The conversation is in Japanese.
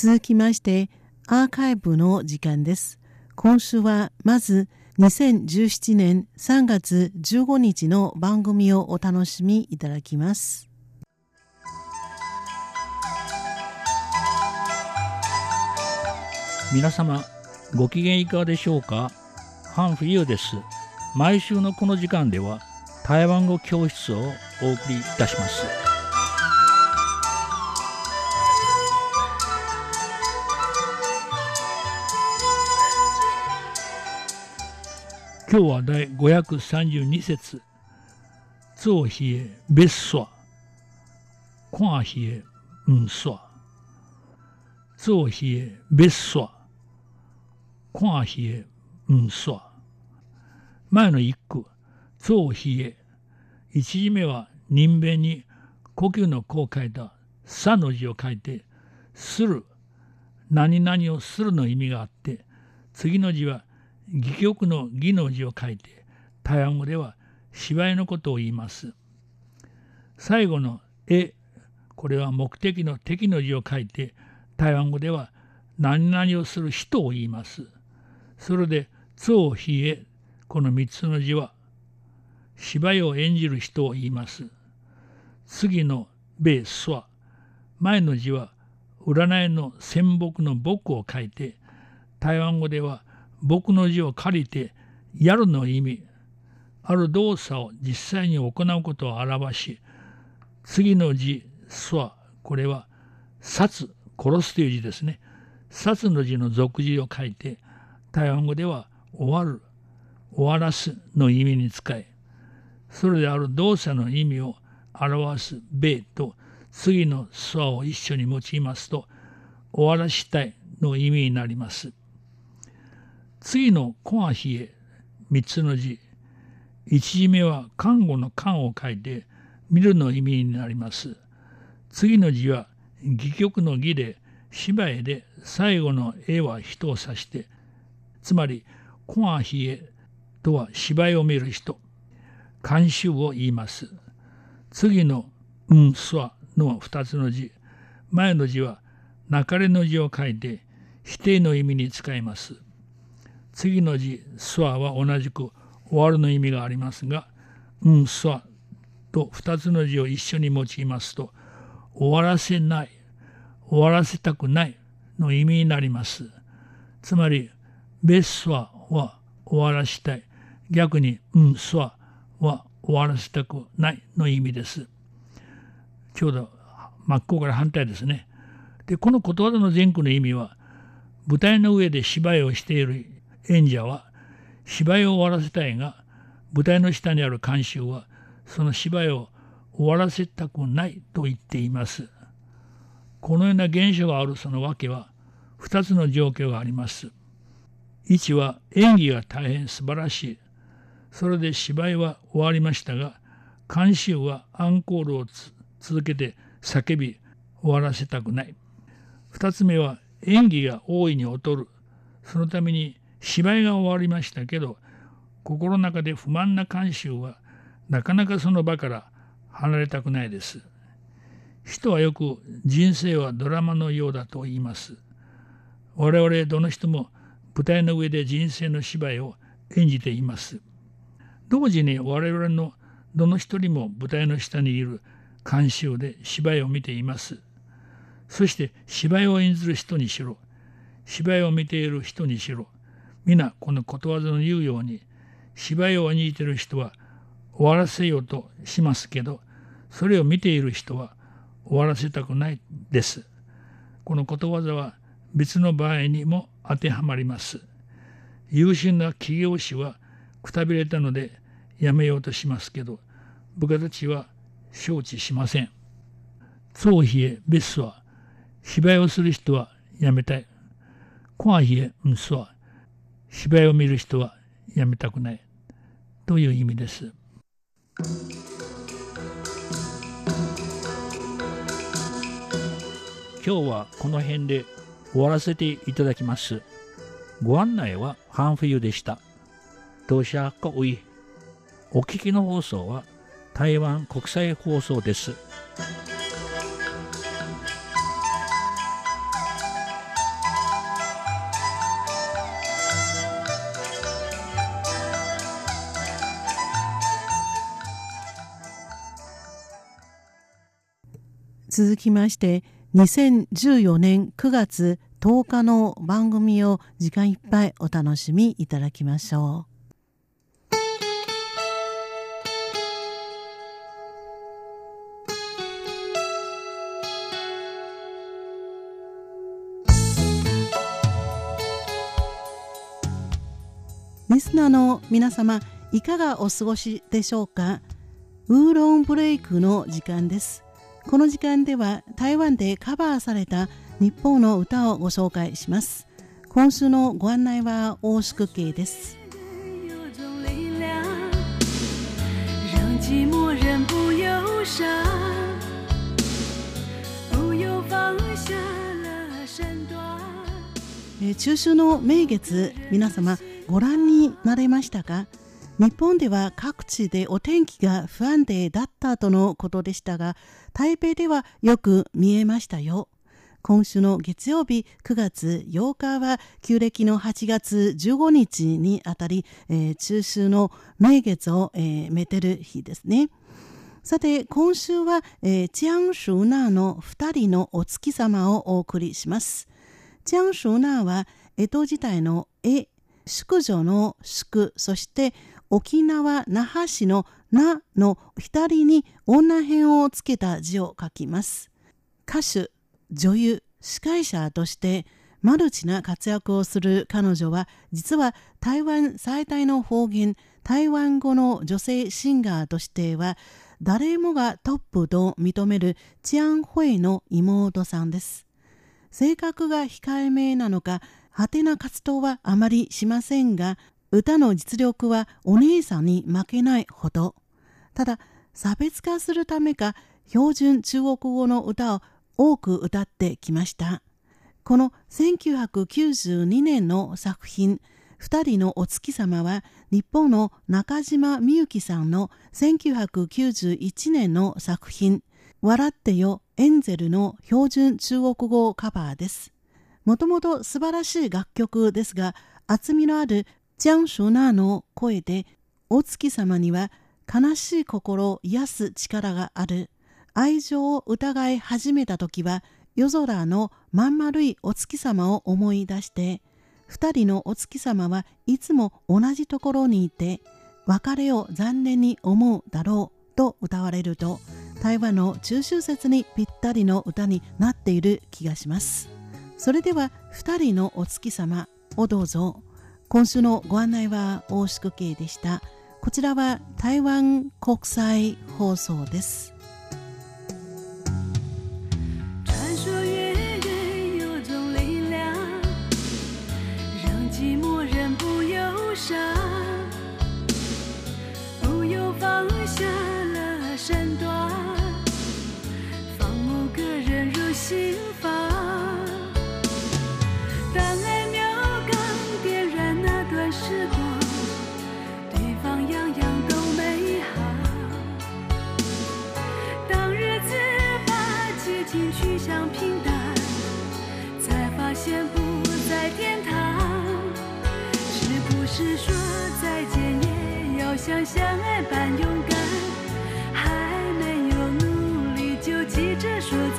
続きましてアーカイブの時間です。今週はまず2017年3月15日の番組をお楽しみいただきます。皆様ご機嫌いかがでしょうか？ハンフユーです。毎週のこの時間では台湾語教室をお送りいたします。今日は第532節つおひえべっそこあひえうんそつおひえべっそこあひえうんそ前の一句。つおひえ一字目は人弁に呼吸の子を書いたさの字を書いてする。何々をするの意味があって次の字は戯曲の義の字を書いて台湾語では芝居のことを言います。最後の絵これは目的の敵の字を書いて台湾語では何々をする人を言います。それで造比へこの三つの字は芝居を演じる人を言います。次の米スは前の字は占いの仙木の木を書いて台湾語では僕の字を借りてやるの意味ある動作を実際に行うことを表し次の字「す」はこれは「殺」殺すという字ですね殺の字の俗字を書いて台湾語では「終わる」「終わらす」の意味に使いそれである動作の意味を表す「米」と次の「す」を一緒に用いますと「終わらしたい」の意味になります。次の「コアヒエ」三つの字一字目は看護の「看」を書いて見るの意味になります。次の字は戯曲の義で芝居で最後の絵は人を指してつまり「コアヒエ」とは芝居を見る人監修を言います。次の「うんすわ」の二つの字前の字は「なかれ」の字を書いて否定の意味に使います。次の字「スワ」は同じく「終わる」の意味がありますが「うんスワ」と2つの字を一緒に用いますと「終わらせない」「終わらせたくない」の意味になります。つまり「ベスワ」は終わらせたい逆に「うんスワ」は終わらせたくないの意味です。ちょうど真っ向から反対ですね。でこのことわざの前句の意味は舞台の上で芝居をしている演者は芝居を終わらせたいが舞台の下にある観衆はその芝居を終わらせたくないと言っています。このような現象があるその訳は2つの状況があります。1は演技が大変素晴らしい。それで芝居は終わりましたが観衆はアンコールを続けて叫び終わらせたくない。2つ目は演技が大いに劣る。そのために芝居が終わりましたけど心の中で不満な慣習はなかなかその場から離れたくないです。人はよく人生はドラマのようだと言います。我々どの人も舞台の上で人生の芝居を演じています。同時に我々のどの一人も舞台の下にいる監修で芝居を見ています。そして芝居を演ずる人にしろ、芝居を見ている人にしろ、皆このことわざの言うように芝居を演じてる人は終わらせようとしますけどそれを見ている人は終わらせたくないです。このことわざは別の場合にも当てはまります。優秀な企業士はくたびれたのでやめようとしますけど部下たちは承知しません。造比へ別は芝居をする人はやめたい。怖いへうんすは芝居を見る人はやめたくないという意味です。今日はこの辺で終わらせていただきます。ご案内は半冬でした。どうしゃかおい。お聞きの放送は台湾国際放送です。続きまして2014年9月10日の番組を時間いっぱいお楽しみいただきましょう。リスナーの皆様いかがお過ごしでしょうか？ウーロンブレイクの時間ですこの時間では台湾でカバーされた日本の歌をご紹介します。今週のご案内は大宿慶です。中秋の名月皆様ご覧になれましたか？日本では各地でお天気が不安定だったとのことでしたが台北ではよく見えましたよ。今週の月曜日9月8日は旧暦の8月15日にあたり、えー、中秋の名月を、えー、めてる日ですね。さて今週は、えー、チャン・シューナーの2人のお月様をお送りします。チャン・シューナーは江戸時代の絵宿女の宿、そして沖縄那覇市のなの左に女編をつけた字を書きます。歌手、女優、司会者としてマルチな活躍をする彼女は実は台湾最大の方言台湾語の女性シンガーとしては誰もがトップと認めるチアン・ホイの妹さんです。性格が控えめなのか派手な活動はあまりしませんが、歌の実力はお姉さんに負けないほど。ただ、差別化するためか、標準中国語の歌を多く歌ってきました。この1992年の作品、二人のお月様は日本の中島みゆきさんの1991年の作品、笑ってよエンゼルの標準中国語カバーです。もともと素晴らしい楽曲ですが、厚みのあるジャン・シュナーの声で、お月様には悲しい心を癒す力がある。愛情を疑い始めた時は、夜空のまん丸いお月様を思い出して、二人のお月様はいつも同じところにいて、別れを残念に思うだろうと歌われると、台湾の中秋節にぴったりの歌になっている気がします。それでは2人のお月様をどうぞ今週のご案内は大宿慶でした。こちらは台湾国際放送です。心趋向平淡，才发现不在天堂。是不是说再见也要像相爱般勇敢？还没有努力，就急着说。